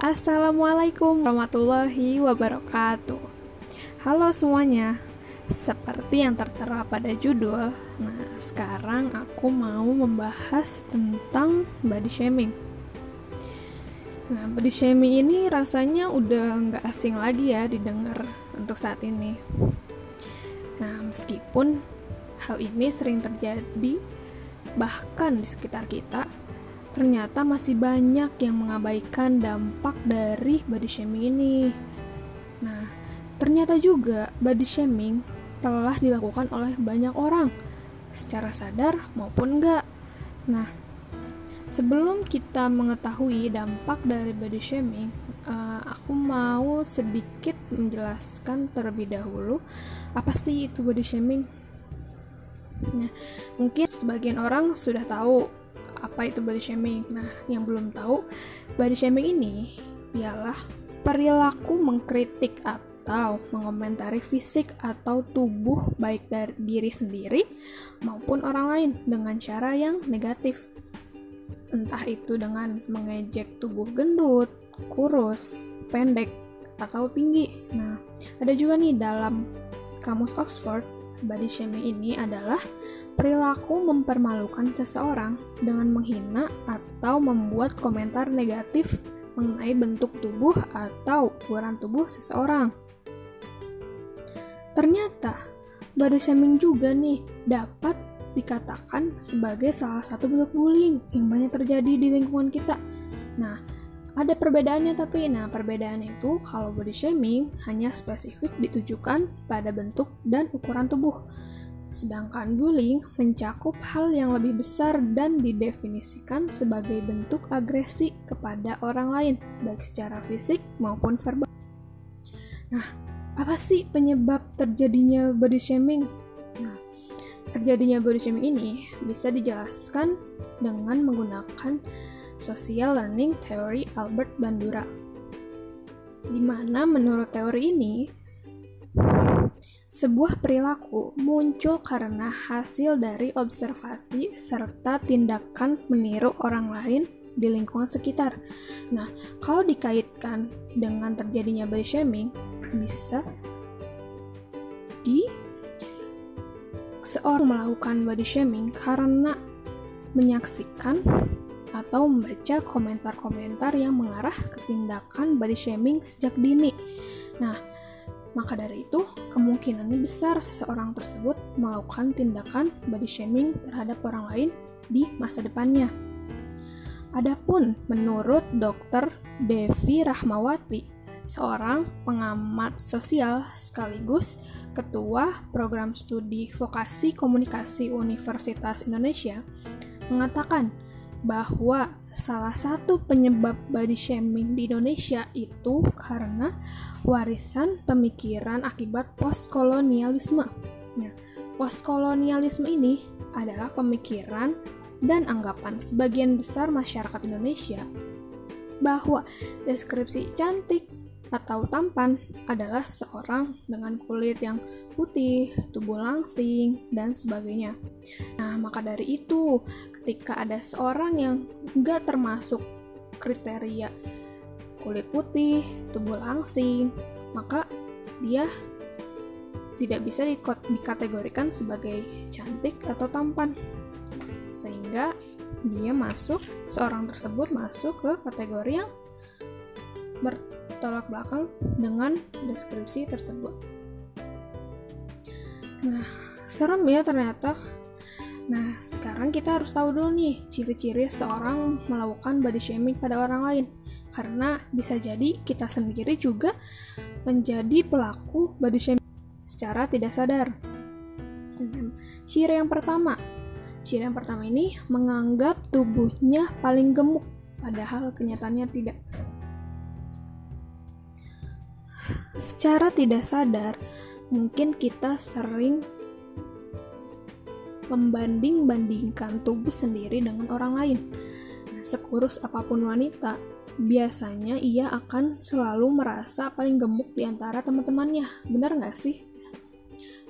Assalamualaikum warahmatullahi wabarakatuh. Halo semuanya. Seperti yang tertera pada judul, nah sekarang aku mau membahas tentang body shaming. Nah, body shaming ini rasanya udah nggak asing lagi ya didengar untuk saat ini. Nah, meskipun hal ini sering terjadi bahkan di sekitar kita, ternyata masih banyak yang mengabaikan dampak dari body shaming ini. Nah, ternyata juga body shaming telah dilakukan oleh banyak orang, secara sadar maupun enggak. Nah, sebelum kita mengetahui dampak dari body shaming, uh, aku mau sedikit menjelaskan terlebih dahulu apa sih itu body shaming. Nah, mungkin sebagian orang sudah tahu apa itu body shaming. Nah, yang belum tahu, body shaming ini ialah perilaku mengkritik atau mengomentari fisik atau tubuh baik dari diri sendiri maupun orang lain dengan cara yang negatif. Entah itu dengan mengejek tubuh gendut, kurus, pendek, atau tinggi. Nah, ada juga nih dalam kamus Oxford, body shaming ini adalah Perilaku mempermalukan seseorang dengan menghina atau membuat komentar negatif mengenai bentuk tubuh atau ukuran tubuh seseorang. Ternyata, body shaming juga nih dapat dikatakan sebagai salah satu bentuk bullying yang banyak terjadi di lingkungan kita. Nah, ada perbedaannya tapi, nah perbedaannya itu kalau body shaming hanya spesifik ditujukan pada bentuk dan ukuran tubuh Sedangkan bullying mencakup hal yang lebih besar dan didefinisikan sebagai bentuk agresi kepada orang lain, baik secara fisik maupun verbal. Nah, apa sih penyebab terjadinya body shaming? Nah, terjadinya body shaming ini bisa dijelaskan dengan menggunakan social learning theory Albert Bandura. Di mana menurut teori ini, sebuah perilaku muncul karena hasil dari observasi serta tindakan meniru orang lain di lingkungan sekitar. Nah, kalau dikaitkan dengan terjadinya body shaming, bisa di seorang melakukan body shaming karena menyaksikan atau membaca komentar-komentar yang mengarah ke tindakan body shaming sejak dini. Nah, maka dari itu, kemungkinannya besar seseorang tersebut melakukan tindakan body shaming terhadap orang lain di masa depannya. Adapun menurut Dr. Devi Rahmawati, seorang pengamat sosial sekaligus ketua program studi vokasi komunikasi Universitas Indonesia, mengatakan bahwa salah satu penyebab body shaming di Indonesia itu karena warisan pemikiran akibat postkolonialisme. Nah, postkolonialisme ini adalah pemikiran dan anggapan sebagian besar masyarakat Indonesia bahwa deskripsi cantik atau tampan adalah seorang dengan kulit yang putih, tubuh langsing, dan sebagainya. Nah, maka dari itu, ketika ada seorang yang nggak termasuk kriteria kulit putih, tubuh langsing, maka dia tidak bisa dikategorikan sebagai cantik atau tampan. Sehingga dia masuk, seorang tersebut masuk ke kategori yang bertolak belakang dengan deskripsi tersebut. Nah, serem ya ternyata. Nah, sekarang kita harus tahu dulu nih ciri-ciri seorang melakukan body shaming pada orang lain. Karena bisa jadi kita sendiri juga menjadi pelaku body shaming secara tidak sadar. Ciri yang pertama, ciri yang pertama ini menganggap tubuhnya paling gemuk, padahal kenyataannya tidak. Secara tidak sadar, mungkin kita sering membanding-bandingkan tubuh sendiri dengan orang lain. Nah, sekurus apa pun wanita, biasanya ia akan selalu merasa paling gemuk di antara teman-temannya. Benar nggak sih?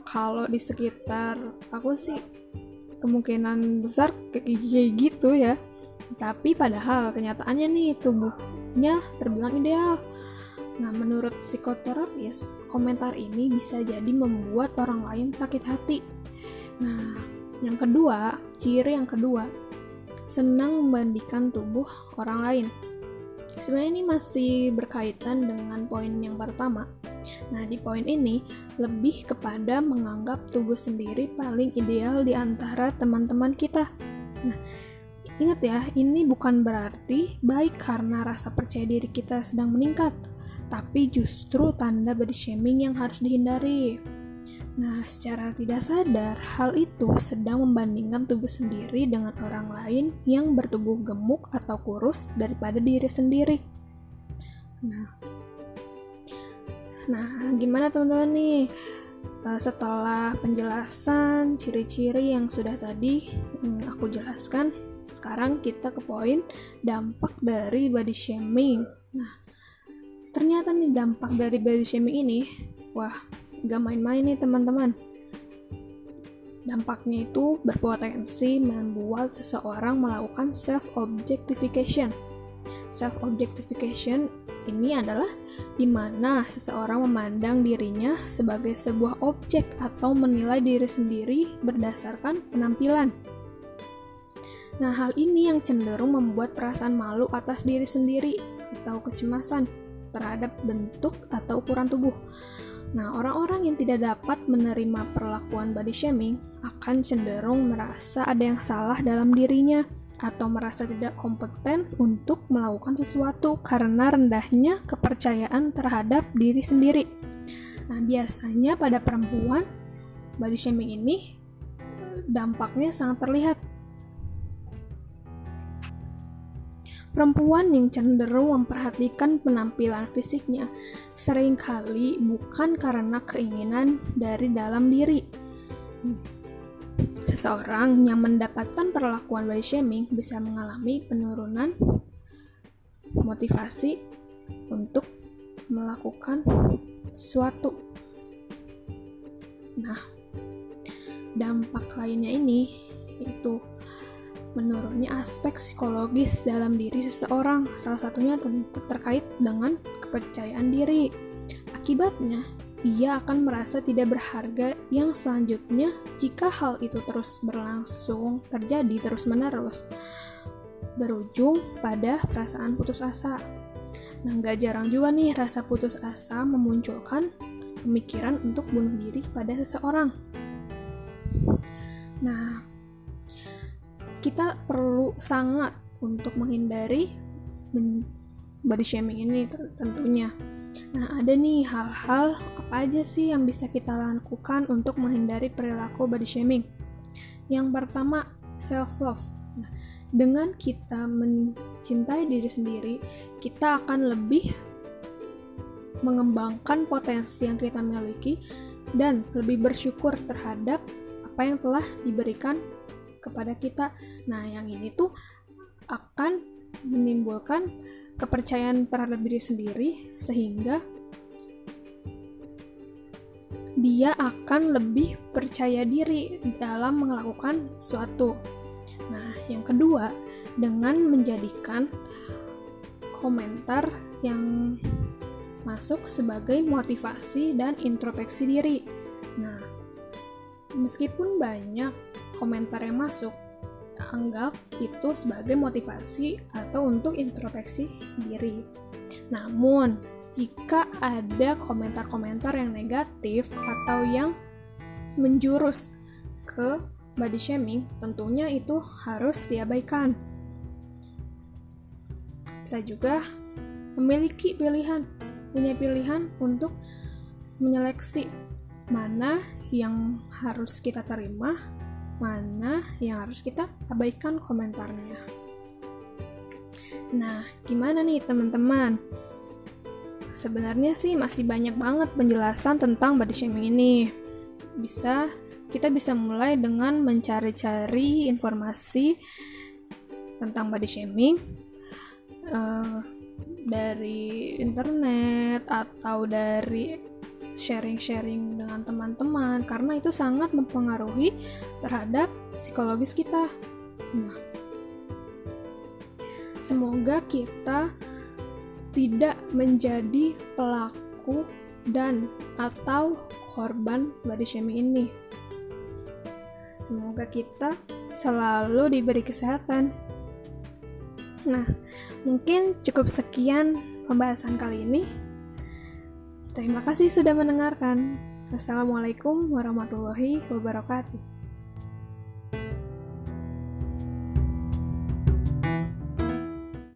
Kalau di sekitar aku sih kemungkinan besar kayak gitu ya. Tapi padahal kenyataannya nih tubuh bentuknya terbilang ideal. Nah, menurut psikoterapis, komentar ini bisa jadi membuat orang lain sakit hati. Nah, yang kedua, ciri yang kedua, senang membandingkan tubuh orang lain. Sebenarnya ini masih berkaitan dengan poin yang pertama. Nah, di poin ini lebih kepada menganggap tubuh sendiri paling ideal di antara teman-teman kita. Nah, ingat ya, ini bukan berarti baik karena rasa percaya diri kita sedang meningkat tapi justru tanda body shaming yang harus dihindari. Nah, secara tidak sadar, hal itu sedang membandingkan tubuh sendiri dengan orang lain yang bertubuh gemuk atau kurus daripada diri sendiri. Nah, nah gimana teman-teman nih? Eh, setelah penjelasan ciri-ciri yang sudah tadi hmm, aku jelaskan, sekarang kita ke poin dampak dari body shaming. Nah, Ternyata nih dampak dari body shaming ini, wah, gak main-main nih teman-teman. Dampaknya itu berpotensi membuat seseorang melakukan self-objectification. Self-objectification ini adalah di mana seseorang memandang dirinya sebagai sebuah objek atau menilai diri sendiri berdasarkan penampilan. Nah, hal ini yang cenderung membuat perasaan malu atas diri sendiri atau kecemasan terhadap bentuk atau ukuran tubuh. Nah, orang-orang yang tidak dapat menerima perlakuan body shaming akan cenderung merasa ada yang salah dalam dirinya atau merasa tidak kompeten untuk melakukan sesuatu karena rendahnya kepercayaan terhadap diri sendiri. Nah, biasanya pada perempuan, body shaming ini dampaknya sangat terlihat Perempuan yang cenderung memperhatikan penampilan fisiknya sering kali bukan karena keinginan dari dalam diri. Seseorang yang mendapatkan perlakuan body shaming bisa mengalami penurunan motivasi untuk melakukan suatu. Nah, dampak lainnya ini itu menurunnya aspek psikologis dalam diri seseorang, salah satunya terkait dengan kepercayaan diri. Akibatnya, ia akan merasa tidak berharga yang selanjutnya jika hal itu terus berlangsung terjadi terus-menerus, berujung pada perasaan putus asa. Nah, gak jarang juga nih rasa putus asa memunculkan pemikiran untuk bunuh diri pada seseorang. Nah, kita perlu sangat untuk menghindari body shaming ini tentunya. Nah, ada nih hal-hal apa aja sih yang bisa kita lakukan untuk menghindari perilaku body shaming? Yang pertama, self love. Nah, dengan kita mencintai diri sendiri, kita akan lebih mengembangkan potensi yang kita miliki dan lebih bersyukur terhadap apa yang telah diberikan kepada kita. Nah, yang ini tuh akan menimbulkan kepercayaan terhadap diri sendiri sehingga dia akan lebih percaya diri dalam melakukan sesuatu. Nah, yang kedua, dengan menjadikan komentar yang masuk sebagai motivasi dan introspeksi diri. Nah, meskipun banyak komentar yang masuk, anggap itu sebagai motivasi atau untuk introspeksi diri. Namun, jika ada komentar-komentar yang negatif atau yang menjurus ke body shaming, tentunya itu harus diabaikan. Saya juga memiliki pilihan, punya pilihan untuk menyeleksi mana yang harus kita terima mana yang harus kita abaikan komentarnya. Nah, gimana nih teman-teman? Sebenarnya sih masih banyak banget penjelasan tentang body shaming ini. Bisa kita bisa mulai dengan mencari-cari informasi tentang body shaming uh, dari internet atau dari sharing-sharing dengan teman-teman karena itu sangat mempengaruhi terhadap psikologis kita. Nah, semoga kita tidak menjadi pelaku dan atau korban body shaming ini. Semoga kita selalu diberi kesehatan. Nah, mungkin cukup sekian pembahasan kali ini. Terima kasih sudah mendengarkan. Assalamualaikum warahmatullahi wabarakatuh.